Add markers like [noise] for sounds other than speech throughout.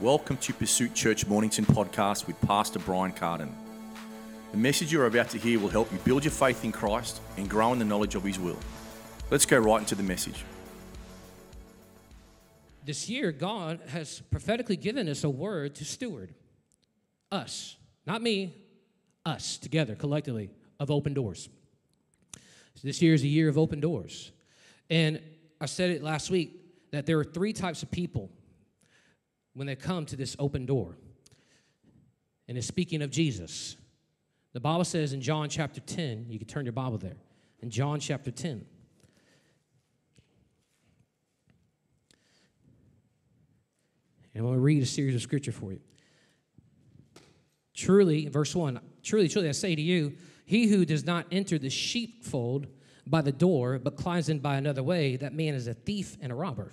Welcome to Pursuit Church Mornington podcast with Pastor Brian Carden. The message you're about to hear will help you build your faith in Christ and grow in the knowledge of His will. Let's go right into the message. This year, God has prophetically given us a word to steward. Us, not me, us together, collectively, of open doors. So this year is a year of open doors. And I said it last week that there are three types of people when they come to this open door. And it's speaking of Jesus. The Bible says in John chapter 10, you can turn your Bible there, in John chapter 10. And I'm going to read a series of scripture for you. Truly, verse 1 Truly, truly, I say to you, he who does not enter the sheepfold by the door, but climbs in by another way, that man is a thief and a robber.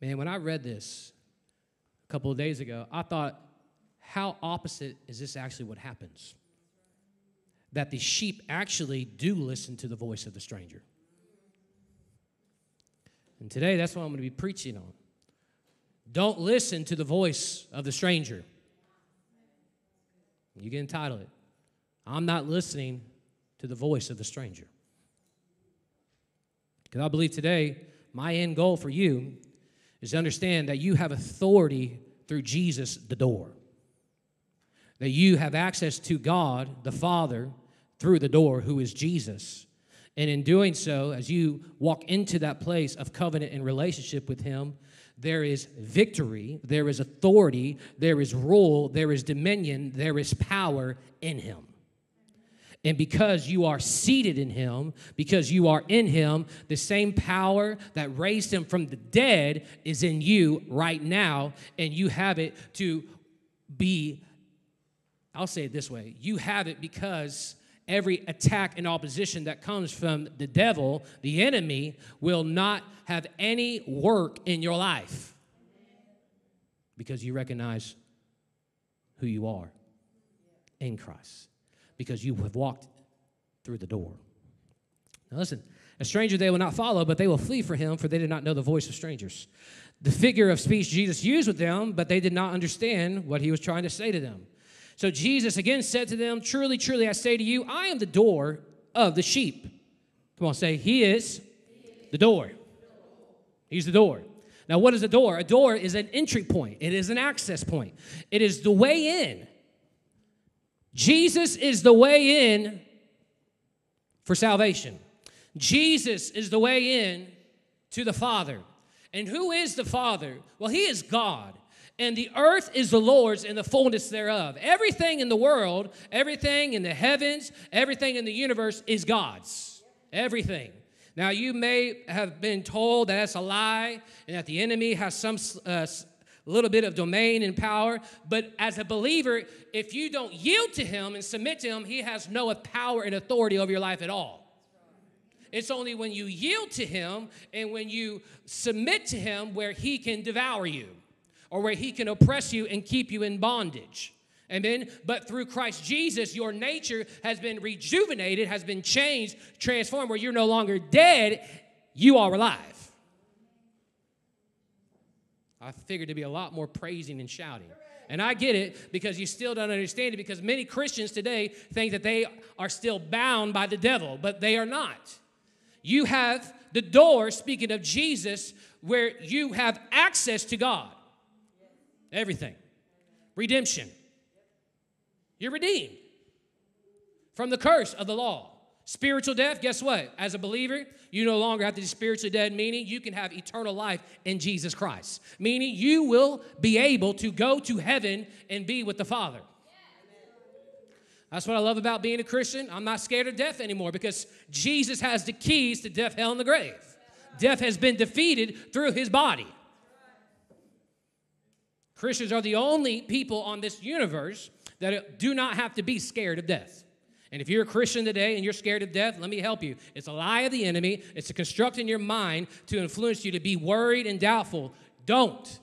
Man, when I read this a couple of days ago, I thought, how opposite is this actually what happens? That the sheep actually do listen to the voice of the stranger. And today, that's what I'm going to be preaching on. Don't listen to the voice of the stranger. You can entitle it. I'm not listening to the voice of the stranger. Because I believe today, my end goal for you is to understand that you have authority through Jesus, the door. That you have access to God, the Father, through the door, who is Jesus. And in doing so, as you walk into that place of covenant and relationship with Him, there is victory, there is authority, there is rule, there is dominion, there is power in Him. And because you are seated in him, because you are in him, the same power that raised him from the dead is in you right now, and you have it to be, I'll say it this way you have it because every attack and opposition that comes from the devil, the enemy, will not have any work in your life because you recognize who you are in Christ because you have walked through the door. Now, listen, a stranger they will not follow, but they will flee for him, for they did not know the voice of strangers. The figure of speech Jesus used with them, but they did not understand what he was trying to say to them. So Jesus again said to them, Truly, truly, I say to you, I am the door of the sheep. Come on, say, He is the door. He's the door. Now, what is a door? A door is an entry point, it is an access point, it is the way in. Jesus is the way in for salvation. Jesus is the way in to the Father. And who is the Father? Well, He is God. And the earth is the Lord's and the fullness thereof. Everything in the world, everything in the heavens, everything in the universe is God's. Everything. Now, you may have been told that that's a lie and that the enemy has some uh, a little bit of domain and power. But as a believer, if you don't yield to Him and submit to Him, He has no power and authority over your life at all. It's only when you yield to Him and when you submit to Him where He can devour you or where He can oppress you and keep you in bondage. Amen. But through Christ Jesus, your nature has been rejuvenated, has been changed, transformed, where you're no longer dead, you are alive. I figured to be a lot more praising and shouting. And I get it because you still don't understand it because many Christians today think that they are still bound by the devil, but they are not. You have the door, speaking of Jesus, where you have access to God. Everything. Redemption. You're redeemed from the curse of the law. Spiritual death, guess what? As a believer, you no longer have to be spiritually dead, meaning you can have eternal life in Jesus Christ. Meaning you will be able to go to heaven and be with the Father. That's what I love about being a Christian. I'm not scared of death anymore because Jesus has the keys to death, hell, and the grave. Death has been defeated through his body. Christians are the only people on this universe that do not have to be scared of death. And if you're a Christian today and you're scared of death, let me help you. It's a lie of the enemy. It's a construct in your mind to influence you to be worried and doubtful. Don't.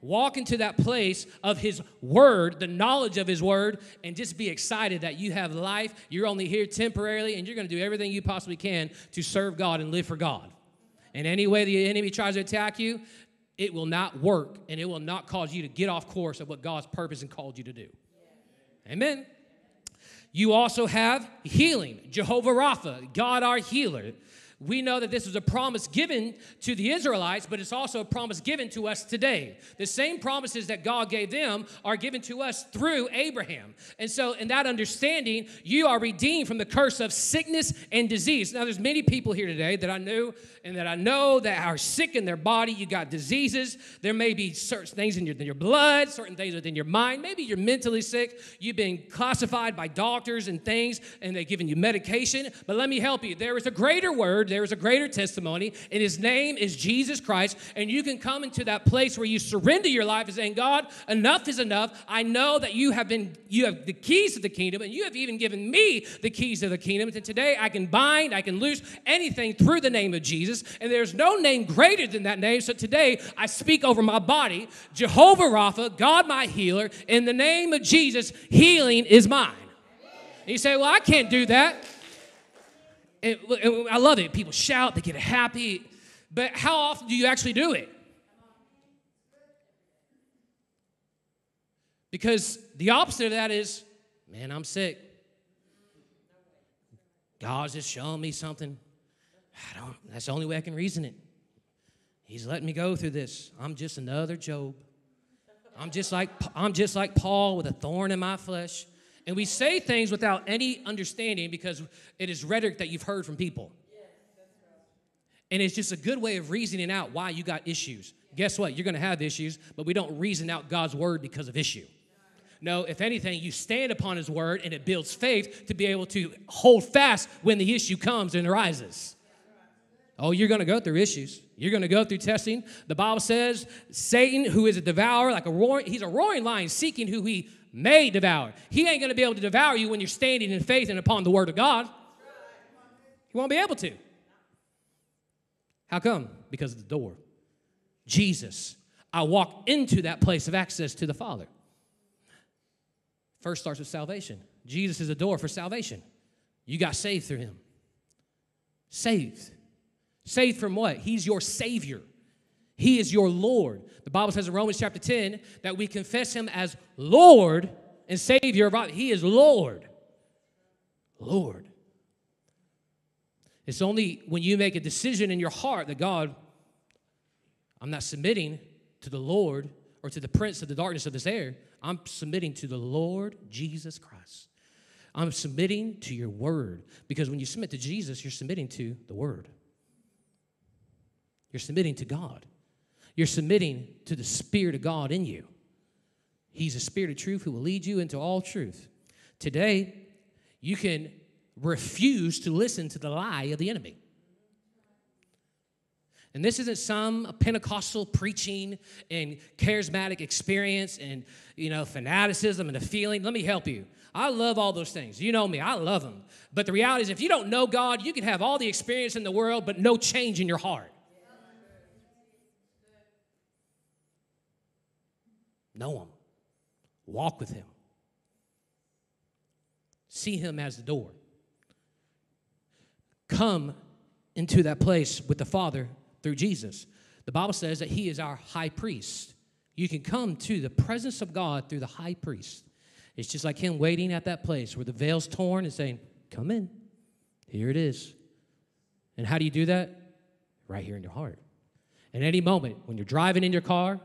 Walk into that place of His Word, the knowledge of His Word, and just be excited that you have life. You're only here temporarily, and you're going to do everything you possibly can to serve God and live for God. And any way the enemy tries to attack you, it will not work, and it will not cause you to get off course of what God's purpose and called you to do. Amen. You also have healing, Jehovah Rapha, God our healer we know that this was a promise given to the Israelites, but it's also a promise given to us today. The same promises that God gave them are given to us through Abraham. And so, in that understanding, you are redeemed from the curse of sickness and disease. Now, there's many people here today that I knew and that I know that are sick in their body. You got diseases. There may be certain things in your, in your blood, certain things within your mind. Maybe you're mentally sick. You've been classified by doctors and things, and they've given you medication. But let me help you. There is a greater word there is a greater testimony, and his name is Jesus Christ. And you can come into that place where you surrender your life and saying, God, enough is enough. I know that you have been, you have the keys to the kingdom, and you have even given me the keys of the kingdom. And today I can bind, I can loose anything through the name of Jesus. And there's no name greater than that name. So today I speak over my body, Jehovah Rapha, God my healer. In the name of Jesus, healing is mine. And you say, Well, I can't do that. And I love it. People shout, they get happy. But how often do you actually do it? Because the opposite of that is, man, I'm sick. God's just showing me something. I don't, that's the only way I can reason it. He's letting me go through this. I'm just another Job. I'm just like I'm just like Paul with a thorn in my flesh. And we say things without any understanding because it is rhetoric that you've heard from people. And it's just a good way of reasoning out why you got issues. Guess what? You're going to have issues, but we don't reason out God's word because of issue. No, if anything, you stand upon his word and it builds faith to be able to hold fast when the issue comes and arises. Oh, you're going to go through issues. You're going to go through testing. The Bible says Satan, who is a devourer, like a roaring, he's a roaring lion seeking who he may devour. He ain't going to be able to devour you when you're standing in faith and upon the word of God. He won't be able to. How come? Because of the door. Jesus. I walk into that place of access to the Father. First starts with salvation. Jesus is a door for salvation. You got saved through him. Saved. Saved from what? He's your Savior. He is your Lord. The Bible says in Romans chapter 10 that we confess Him as Lord and Savior of He is Lord. Lord. It's only when you make a decision in your heart that God, I'm not submitting to the Lord or to the prince of the darkness of this air. I'm submitting to the Lord Jesus Christ. I'm submitting to your word because when you submit to Jesus, you're submitting to the word. You're submitting to God. You're submitting to the Spirit of God in you. He's a Spirit of truth who will lead you into all truth. Today, you can refuse to listen to the lie of the enemy. And this isn't some Pentecostal preaching and charismatic experience and you know fanaticism and a feeling. Let me help you. I love all those things. You know me, I love them. But the reality is, if you don't know God, you can have all the experience in the world, but no change in your heart. Know Him, walk with Him, see Him as the door. Come into that place with the Father through Jesus. The Bible says that He is our high priest. You can come to the presence of God through the high priest. It's just like Him waiting at that place where the veil's torn and saying, Come in. Here it is. And how do you do that? Right here in your heart. At any moment, when you're driving in your car,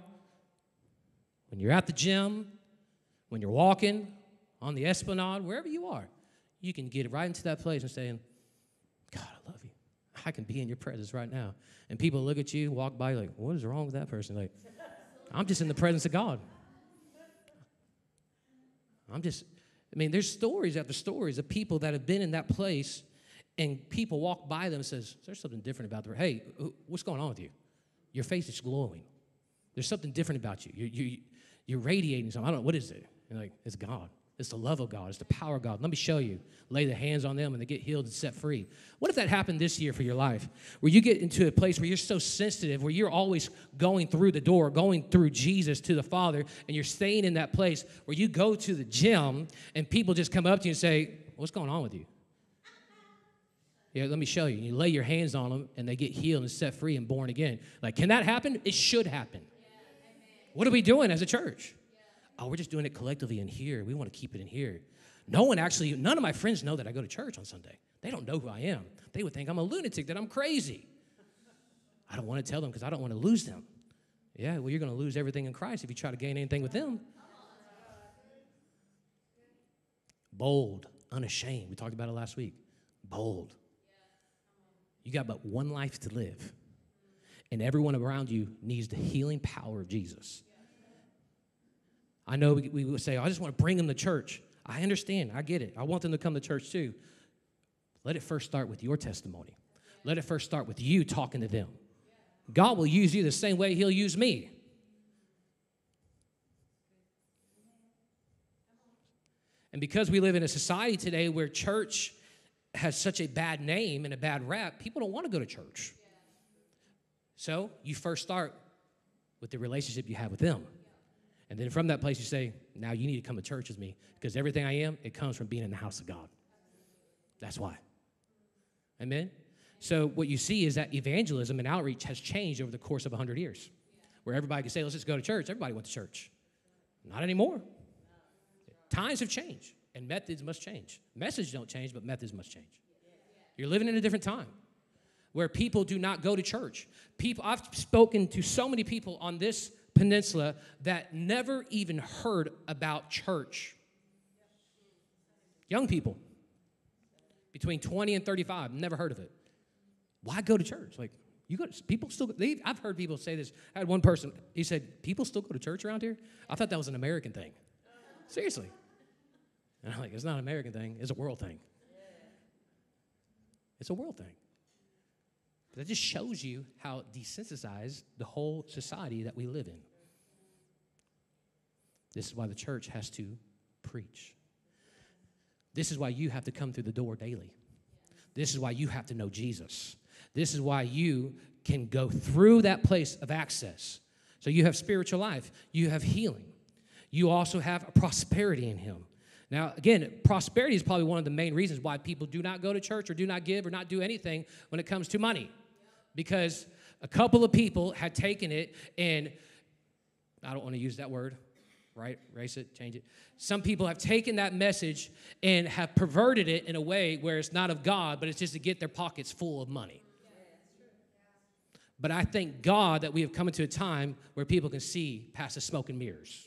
when you're at the gym, when you're walking on the esplanade, wherever you are, you can get right into that place and saying, God, I love you. I can be in your presence right now. And people look at you, walk by, like, what is wrong with that person? Like, I'm just in the presence of God. I'm just, I mean, there's stories after stories of people that have been in that place and people walk by them and says, there's something different about them. Hey, what's going on with you? Your face is glowing. There's something different about you. You, you, You're radiating something. I don't know. What is it? You're like, it's God. It's the love of God. It's the power of God. Let me show you. Lay the hands on them and they get healed and set free. What if that happened this year for your life? Where you get into a place where you're so sensitive, where you're always going through the door, going through Jesus to the Father, and you're staying in that place where you go to the gym and people just come up to you and say, What's going on with you? Yeah, let me show you. You lay your hands on them and they get healed and set free and born again. Like, can that happen? It should happen. What are we doing as a church? Oh, we're just doing it collectively in here. We want to keep it in here. No one actually, none of my friends know that I go to church on Sunday. They don't know who I am. They would think I'm a lunatic, that I'm crazy. I don't want to tell them because I don't want to lose them. Yeah, well, you're going to lose everything in Christ if you try to gain anything with them. Bold, unashamed. We talked about it last week. Bold. You got but one life to live, and everyone around you needs the healing power of Jesus. I know we, we would say, I just want to bring them to church. I understand. I get it. I want them to come to church too. Let it first start with your testimony. Let it first start with you talking to them. God will use you the same way He'll use me. And because we live in a society today where church has such a bad name and a bad rap, people don't want to go to church. So you first start with the relationship you have with them. And then from that place, you say, now you need to come to church with me because everything I am, it comes from being in the house of God. That's why. Amen? So what you see is that evangelism and outreach has changed over the course of 100 years. Where everybody could say, let's just go to church. Everybody went to church. Not anymore. Times have changed, and methods must change. Messages don't change, but methods must change. You're living in a different time where people do not go to church. People, I've spoken to so many people on this peninsula that never even heard about church. Young people, between 20 and 35, never heard of it. Why go to church? Like, you go, to, people still, they, I've heard people say this. I had one person, he said, People still go to church around here? I thought that was an American thing. Seriously. And I'm like, It's not an American thing, it's a world thing. It's a world thing. That just shows you how desensitized the whole society that we live in. This is why the church has to preach. This is why you have to come through the door daily. This is why you have to know Jesus. This is why you can go through that place of access. So you have spiritual life, you have healing, you also have a prosperity in Him. Now, again, prosperity is probably one of the main reasons why people do not go to church or do not give or not do anything when it comes to money. Because a couple of people had taken it and I don't want to use that word, right? Race it, change it. Some people have taken that message and have perverted it in a way where it's not of God, but it's just to get their pockets full of money. But I thank God that we have come into a time where people can see past the smoke and mirrors.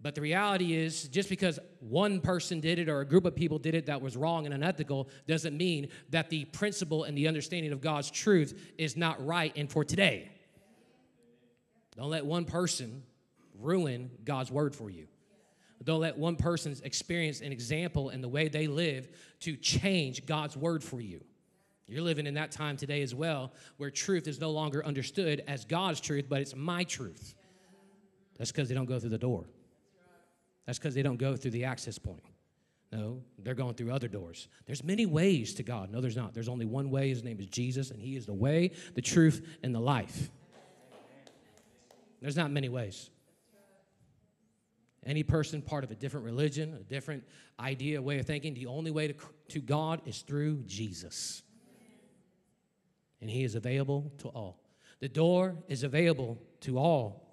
But the reality is, just because one person did it or a group of people did it that was wrong and unethical doesn't mean that the principle and the understanding of God's truth is not right and for today. Don't let one person ruin God's word for you. Don't let one person's experience and example and the way they live to change God's word for you. You're living in that time today as well where truth is no longer understood as God's truth, but it's my truth. That's because they don't go through the door. That's because they don't go through the access point. No, they're going through other doors. There's many ways to God. No, there's not. There's only one way. His name is Jesus, and He is the way, the truth, and the life. There's not many ways. Any person part of a different religion, a different idea, way of thinking, the only way to, to God is through Jesus. And He is available to all. The door is available to all.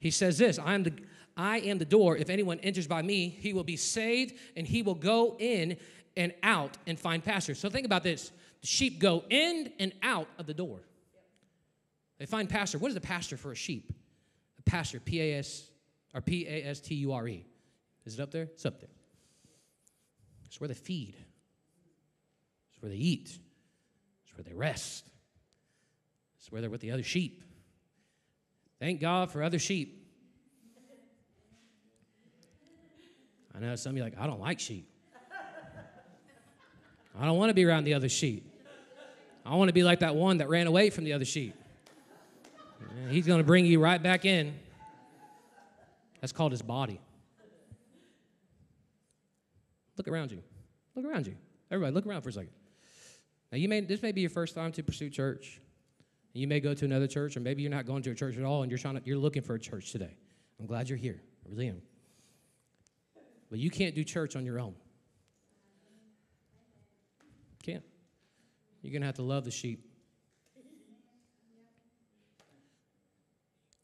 He says this I am the, I am the door. If anyone enters by me, he will be saved and he will go in and out and find pasture. So think about this the sheep go in and out of the door. They find pasture. What is a pasture for a sheep? A pasture, P A S or P A S T U R E. Is it up there? It's up there. It's where they feed, it's where they eat, it's where they rest, it's where they're with the other sheep. Thank God for other sheep. I know some of you like, I don't like sheep. I don't want to be around the other sheep. I want to be like that one that ran away from the other sheep. He's going to bring you right back in. That's called his body. Look around you. Look around you. Everybody, look around for a second. Now, you may this may be your first time to Pursuit Church. You may go to another church, or maybe you're not going to a church at all, and you're trying to, you're looking for a church today. I'm glad you're here. I really am. But you can't do church on your own. Can't. You're gonna have to love the sheep.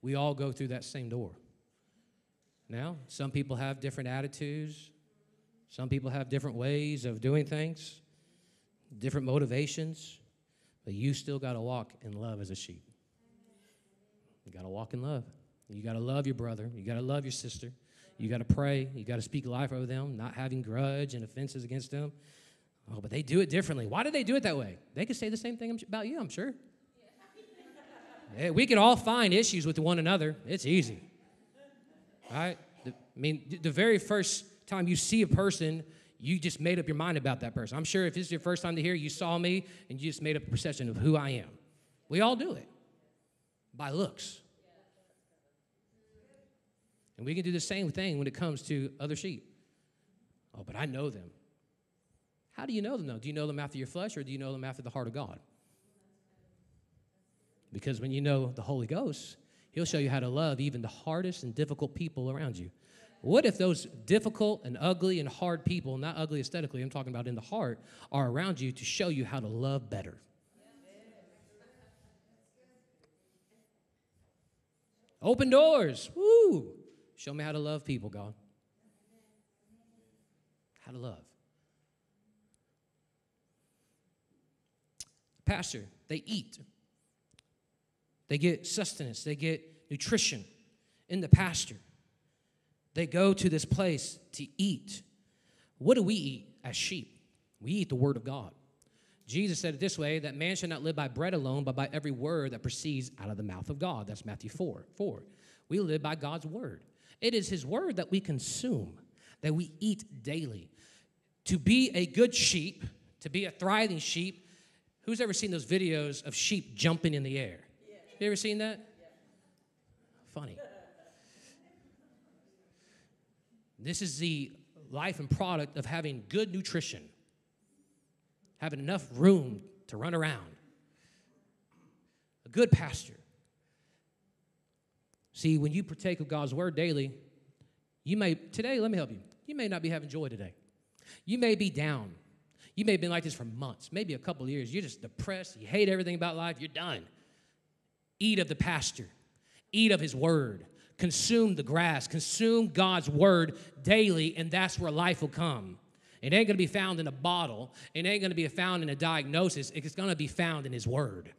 We all go through that same door. Now, some people have different attitudes, some people have different ways of doing things, different motivations, but you still got to walk in love as a sheep. You got to walk in love. You got to love your brother. You got to love your sister. You got to pray. You got to speak life over them, not having grudge and offenses against them. Oh, but they do it differently. Why do they do it that way? They could say the same thing about you, I'm sure. Yeah, we can all find issues with one another. It's easy. Right? I mean, the very first time you see a person, you just made up your mind about that person. I'm sure if this is your first time to hear, you saw me and you just made up a perception of who I am. We all do it by looks. And we can do the same thing when it comes to other sheep. Oh, but I know them. How do you know them though? Do you know them after your flesh or do you know them after the heart of God? Because when you know the Holy Ghost, He'll show you how to love even the hardest and difficult people around you. What if those difficult and ugly and hard people, not ugly aesthetically, I'm talking about in the heart, are around you to show you how to love better? Open doors. Woo! Show me how to love people, God. How to love. Pastor, they eat. They get sustenance, they get nutrition in the pasture. They go to this place to eat. What do we eat as sheep? We eat the word of God. Jesus said it this way that man shall not live by bread alone, but by every word that proceeds out of the mouth of God. That's Matthew 4. 4. We live by God's word. It is his word that we consume, that we eat daily. To be a good sheep, to be a thriving sheep, who's ever seen those videos of sheep jumping in the air? You ever seen that? Funny. This is the life and product of having good nutrition, having enough room to run around, a good pasture. See, when you partake of God's word daily, you may, today, let me help you. You may not be having joy today. You may be down. You may have been like this for months, maybe a couple years. You're just depressed. You hate everything about life. You're done. Eat of the pasture, eat of his word, consume the grass, consume God's word daily, and that's where life will come. It ain't gonna be found in a bottle, it ain't gonna be found in a diagnosis, it's gonna be found in his word.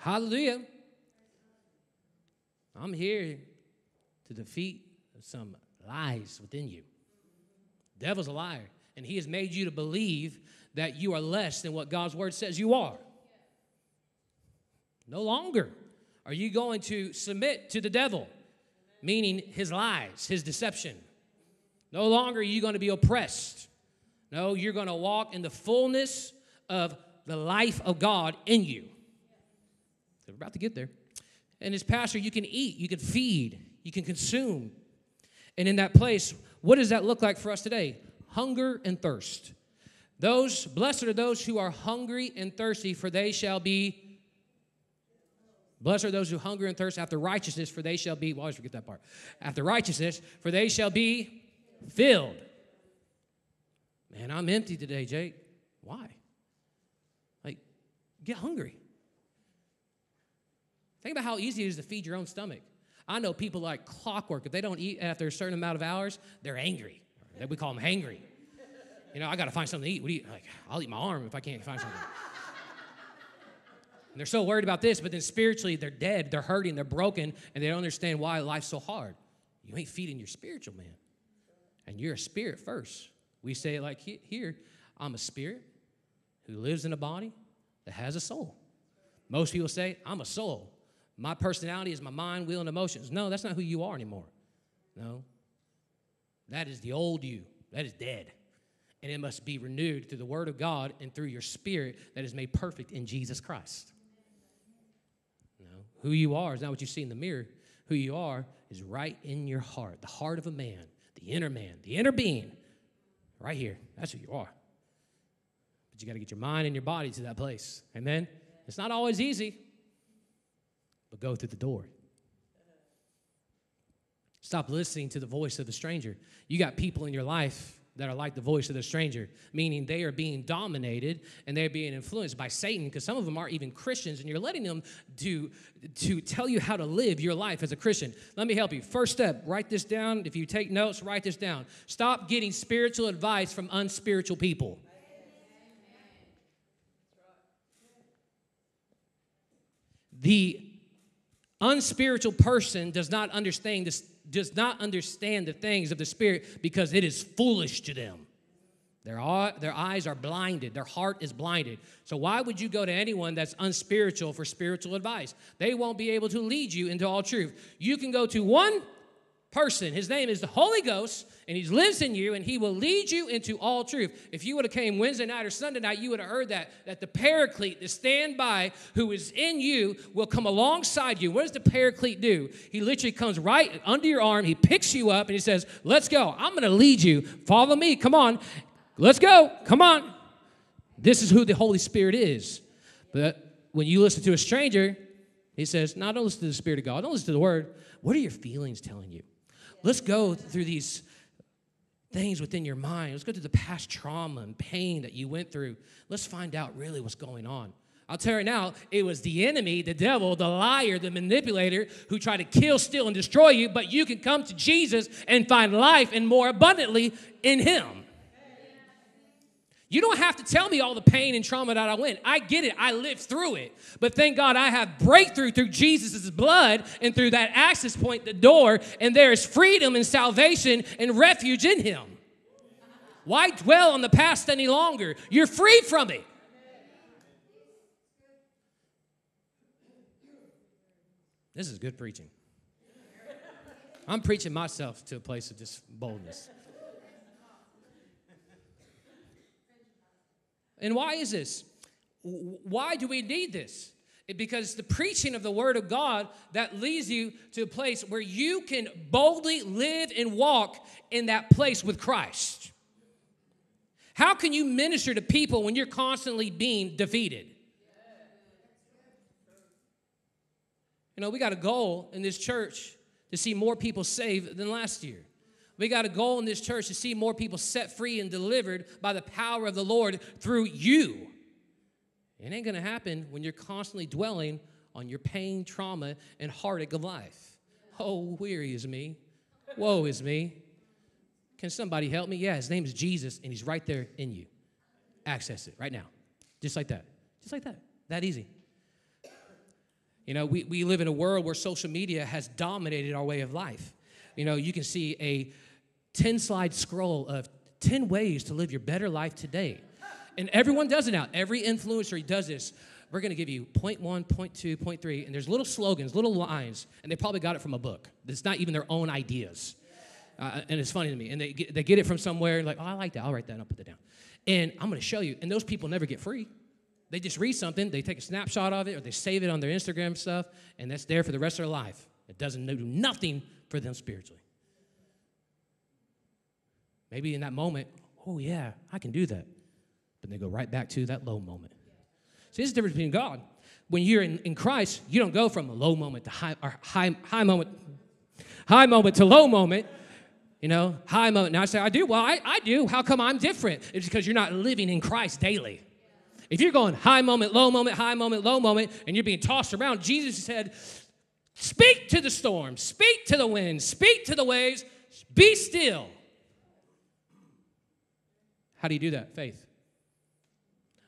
Hallelujah. I'm here to defeat some lies within you. Devil's a liar, and he has made you to believe that you are less than what God's word says you are. No longer are you going to submit to the devil, meaning his lies, his deception. No longer are you going to be oppressed. No, you're going to walk in the fullness of the life of God in you. We're about to get there. And as pastor, you can eat, you can feed, you can consume. And in that place, what does that look like for us today? Hunger and thirst. Those, blessed are those who are hungry and thirsty, for they shall be. Blessed are those who hunger and thirst after righteousness, for they shall be. Well, always forget that part. After righteousness, for they shall be filled. Man, I'm empty today, Jake. Why? Like, get hungry. Think about how easy it is to feed your own stomach. I know people like clockwork. If they don't eat after a certain amount of hours, they're angry. We call them hangry. You know, I got to find something to eat. What do you like? I'll eat my arm if I can't find something. and they're so worried about this, but then spiritually they're dead, they're hurting, they're broken, and they don't understand why life's so hard. You ain't feeding your spiritual man. And you're a spirit first. We say like here I'm a spirit who lives in a body that has a soul. Most people say, I'm a soul. My personality is my mind, will, and emotions. No, that's not who you are anymore. No. That is the old you. That is dead and it must be renewed through the Word of God and through your spirit that is made perfect in Jesus Christ. No. Who you are is not what you see in the mirror. Who you are is right in your heart, the heart of a man, the inner man, the inner being. Right here. That's who you are. But you got to get your mind and your body to that place. Amen? It's not always easy, but go through the door. Stop listening to the voice of the stranger. You got people in your life that are like the voice of the stranger, meaning they are being dominated and they're being influenced by Satan because some of them aren't even Christians and you're letting them to, to tell you how to live your life as a Christian. Let me help you. First step, write this down. If you take notes, write this down. Stop getting spiritual advice from unspiritual people. The unspiritual person does not understand this does not understand the things of the Spirit because it is foolish to them. Their, their eyes are blinded, their heart is blinded. So, why would you go to anyone that's unspiritual for spiritual advice? They won't be able to lead you into all truth. You can go to one person. His name is the Holy Ghost, and he lives in you, and he will lead you into all truth. If you would have came Wednesday night or Sunday night, you would have heard that that the Paraclete, the standby who is in you, will come alongside you. What does the Paraclete do? He literally comes right under your arm. He picks you up, and he says, "Let's go. I'm going to lead you. Follow me. Come on, let's go. Come on." This is who the Holy Spirit is. But when you listen to a stranger, he says, "No, don't listen to the Spirit of God. Don't listen to the Word. What are your feelings telling you?" Let's go through these things within your mind. Let's go through the past trauma and pain that you went through. Let's find out really what's going on. I'll tell you now, it was the enemy, the devil, the liar, the manipulator who tried to kill, steal, and destroy you, but you can come to Jesus and find life and more abundantly in him. You don't have to tell me all the pain and trauma that I went. I get it. I lived through it. But thank God I have breakthrough through Jesus' blood and through that access point, the door, and there is freedom and salvation and refuge in Him. Why dwell on the past any longer? You're free from it. This is good preaching. I'm preaching myself to a place of just boldness. And why is this? Why do we need this? Because the preaching of the Word of God that leads you to a place where you can boldly live and walk in that place with Christ. How can you minister to people when you're constantly being defeated? You know, we got a goal in this church to see more people saved than last year. We got a goal in this church to see more people set free and delivered by the power of the Lord through you. It ain't gonna happen when you're constantly dwelling on your pain, trauma, and heartache of life. Oh, weary is me. Woe is me. Can somebody help me? Yeah, his name is Jesus, and he's right there in you. Access it right now. Just like that. Just like that. That easy. You know, we, we live in a world where social media has dominated our way of life. You know, you can see a 10 slide scroll of 10 ways to live your better life today. And everyone does it now. Every influencer does this. We're going to give you point one, point two, point three, and there's little slogans, little lines, and they probably got it from a book. It's not even their own ideas. Uh, and it's funny to me. And they get, they get it from somewhere, and like, oh, I like that. I'll write that. I'll put that down. And I'm going to show you. And those people never get free. They just read something, they take a snapshot of it, or they save it on their Instagram stuff, and that's there for the rest of their life. It doesn't do nothing for them spiritually. Maybe in that moment, oh yeah, I can do that. But they go right back to that low moment. See, this is the difference between God. When you're in, in Christ, you don't go from a low moment to high, or high, high moment, high moment to low moment. You know, high moment. Now I say, I do. Well, I, I do. How come I'm different? It's because you're not living in Christ daily. If you're going high moment, low moment, high moment, low moment, and you're being tossed around, Jesus said, Speak to the storm, speak to the wind, speak to the waves, be still. How do you do that? Faith.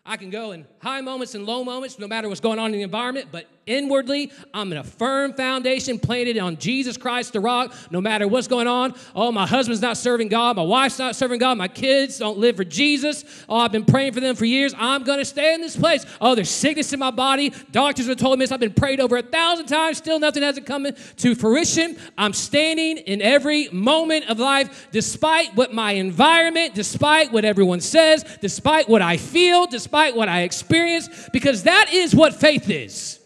I can go in high moments and low moments, no matter what's going on in the environment, but inwardly, I'm in a firm foundation planted on Jesus Christ, the rock, no matter what's going on. Oh, my husband's not serving God. My wife's not serving God. My kids don't live for Jesus. Oh, I've been praying for them for years. I'm going to stay in this place. Oh, there's sickness in my body. Doctors have told me this. I've been prayed over a thousand times. Still nothing hasn't come to fruition. I'm standing in every moment of life, despite what my environment, despite what everyone says, despite what I feel, despite what I experience, experience because that is what faith is.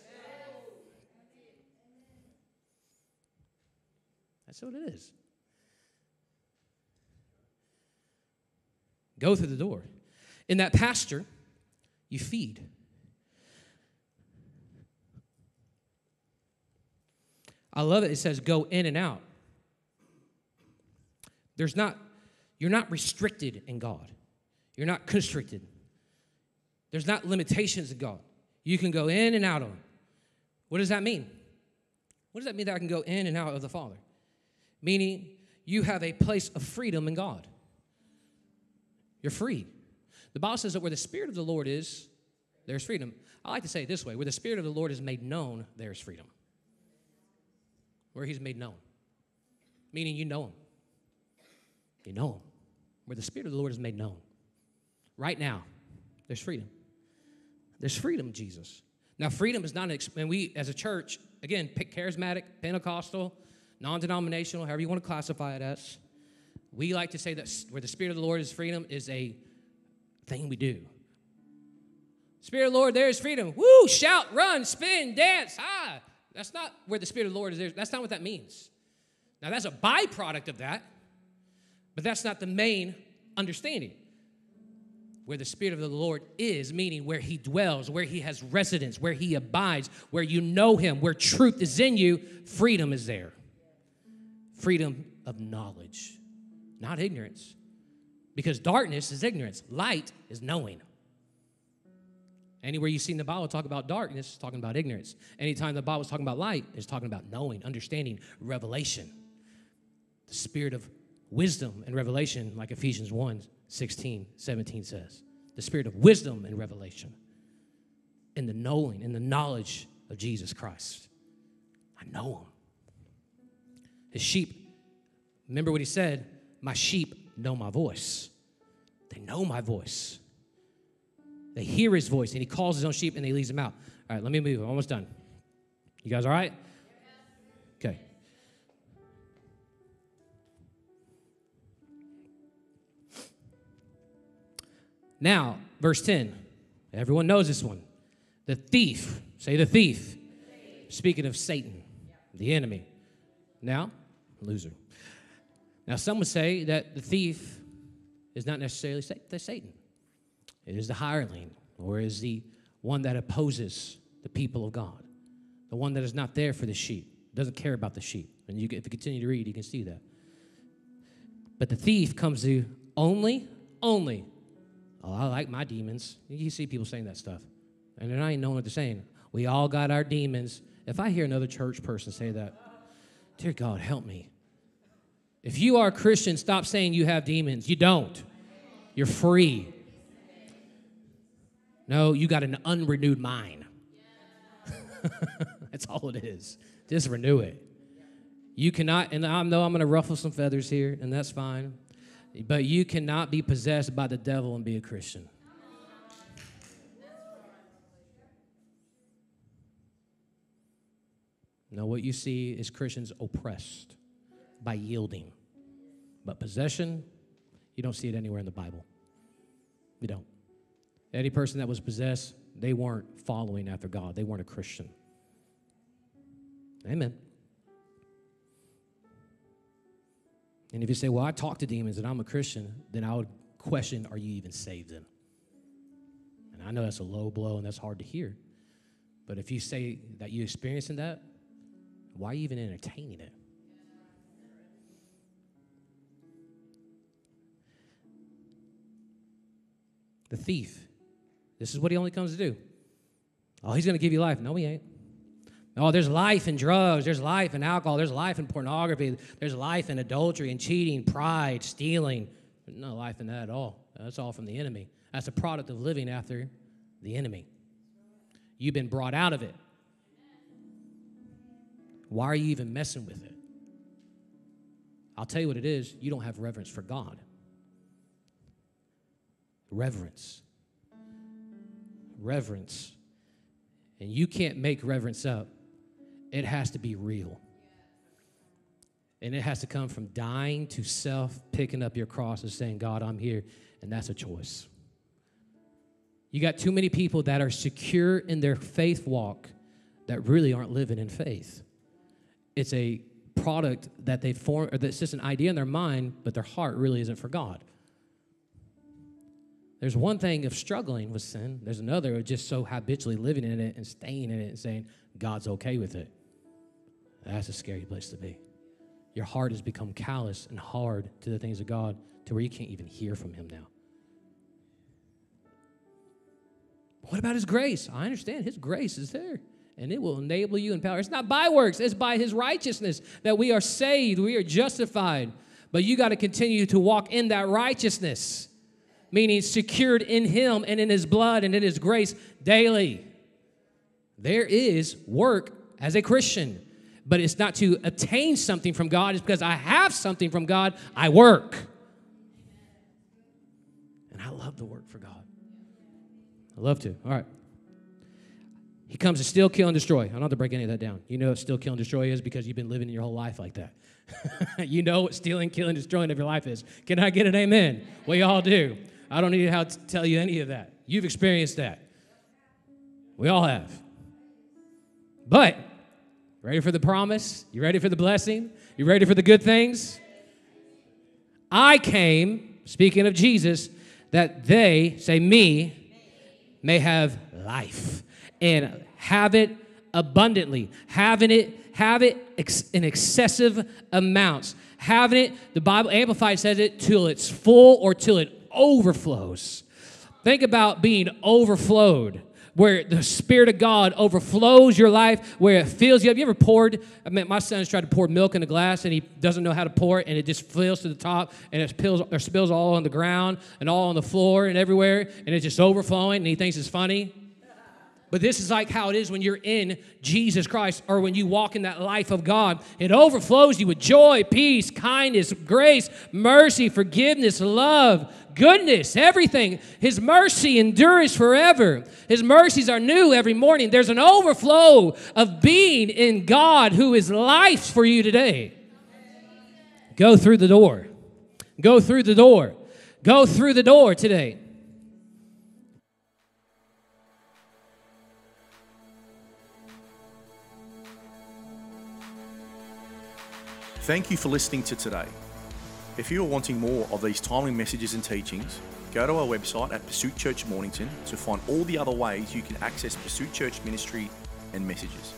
That's what it is. Go through the door. In that pasture, you feed. I love it. It says go in and out. There's not, you're not restricted in God. You're not constricted. There's not limitations in God. You can go in and out of Him. What does that mean? What does that mean that I can go in and out of the Father? Meaning you have a place of freedom in God. You're free. The Bible says that where the Spirit of the Lord is, there's freedom. I like to say it this way where the Spirit of the Lord is made known, there's freedom. Where He's made known, meaning you know Him. You know Him. Where the Spirit of the Lord is made known. Right now, there's freedom. There's freedom, Jesus. Now, freedom is not an, and we as a church, again, charismatic, Pentecostal, non denominational, however you want to classify it as, we like to say that where the Spirit of the Lord is freedom is a thing we do. Spirit of the Lord, there is freedom. Woo, shout, run, spin, dance. Ah, that's not where the Spirit of the Lord is there. That's not what that means. Now, that's a byproduct of that, but that's not the main understanding where the Spirit of the Lord is, meaning where He dwells, where He has residence, where He abides, where you know Him, where truth is in you, freedom is there. Freedom of knowledge, not ignorance. Because darkness is ignorance, light is knowing. Anywhere you see in the Bible talk about darkness, talking about ignorance. Anytime the Bible is talking about light, it's talking about knowing, understanding, revelation. The spirit of wisdom and revelation, like Ephesians 1 16, 17 says. The spirit of wisdom and revelation, in the knowing, in the knowledge of Jesus Christ. I know him. His sheep, remember what he said? My sheep know my voice. They know my voice. They hear his voice, and he calls his own sheep and he leads them out. All right, let me move. I'm almost done. You guys all right? Now, verse 10. Everyone knows this one. The thief, say the thief. Speaking of Satan, the enemy. Now, loser. Now, some would say that the thief is not necessarily Satan. It is the hireling, or is the one that opposes the people of God, the one that is not there for the sheep, doesn't care about the sheep. And you, if you continue to read, you can see that. But the thief comes to only, only Oh, I like my demons. You see people saying that stuff. And they're not even knowing what they're saying. We all got our demons. If I hear another church person say that, dear God, help me. If you are a Christian, stop saying you have demons. You don't. You're free. No, you got an unrenewed mind. [laughs] That's all it is. Just renew it. You cannot, and I know I'm going to ruffle some feathers here, and that's fine. But you cannot be possessed by the devil and be a Christian. No, what you see is Christians oppressed by yielding. But possession, you don't see it anywhere in the Bible. You don't. Any person that was possessed, they weren't following after God, they weren't a Christian. Amen. And if you say, well, I talk to demons and I'm a Christian, then I would question, are you even saved then? And I know that's a low blow and that's hard to hear. But if you say that you're experiencing that, why are you even entertaining it? The thief, this is what he only comes to do. Oh, he's going to give you life. No, he ain't. Oh, there's life in drugs, there's life in alcohol, there's life in pornography, there's life in adultery and cheating, pride, stealing. There's no life in that at all. That's all from the enemy. That's a product of living after the enemy. You've been brought out of it. Why are you even messing with it? I'll tell you what it is you don't have reverence for God. Reverence. Reverence. And you can't make reverence up it has to be real. And it has to come from dying to self, picking up your cross and saying, God, I'm here. And that's a choice. You got too many people that are secure in their faith walk that really aren't living in faith. It's a product that they form, or that's just an idea in their mind, but their heart really isn't for God. There's one thing of struggling with sin. There's another of just so habitually living in it and staying in it and saying God's okay with it. That's a scary place to be. Your heart has become callous and hard to the things of God to where you can't even hear from Him now. What about His grace? I understand His grace is there and it will enable you in power. It's not by works, it's by His righteousness that we are saved, we are justified. But you got to continue to walk in that righteousness, meaning secured in Him and in His blood and in His grace daily. There is work as a Christian, but it's not to attain something from God, it's because I have something from God, I work. And I love to work for God. I love to. All right. He comes to steal, kill, and destroy. I don't have to break any of that down. You know what steal, kill, and destroy is because you've been living your whole life like that. [laughs] you know what stealing, killing, destroying of your life is. Can I get an amen? We all do. I don't need to tell you any of that. You've experienced that. We all have. But, ready for the promise? You ready for the blessing? You ready for the good things? I came, speaking of Jesus, that they, say me, may have life and have it abundantly. Having it, have it ex- in excessive amounts. Having it, the Bible Amplified says it till it's full or till it overflows. Think about being overflowed where the Spirit of God overflows your life, where it fills you up. You ever poured? I mean, my son's tried to pour milk in a glass and he doesn't know how to pour it, and it just fills to the top and it spills, or spills all on the ground and all on the floor and everywhere, and it's just overflowing, and he thinks it's funny. But this is like how it is when you're in Jesus Christ or when you walk in that life of God. It overflows you with joy, peace, kindness, grace, mercy, forgiveness, love, goodness, everything. His mercy endures forever. His mercies are new every morning. There's an overflow of being in God who is life for you today. Go through the door. Go through the door. Go through the door today. Thank you for listening to today. If you are wanting more of these timely messages and teachings, go to our website at Pursuit Church Mornington to find all the other ways you can access Pursuit Church ministry and messages.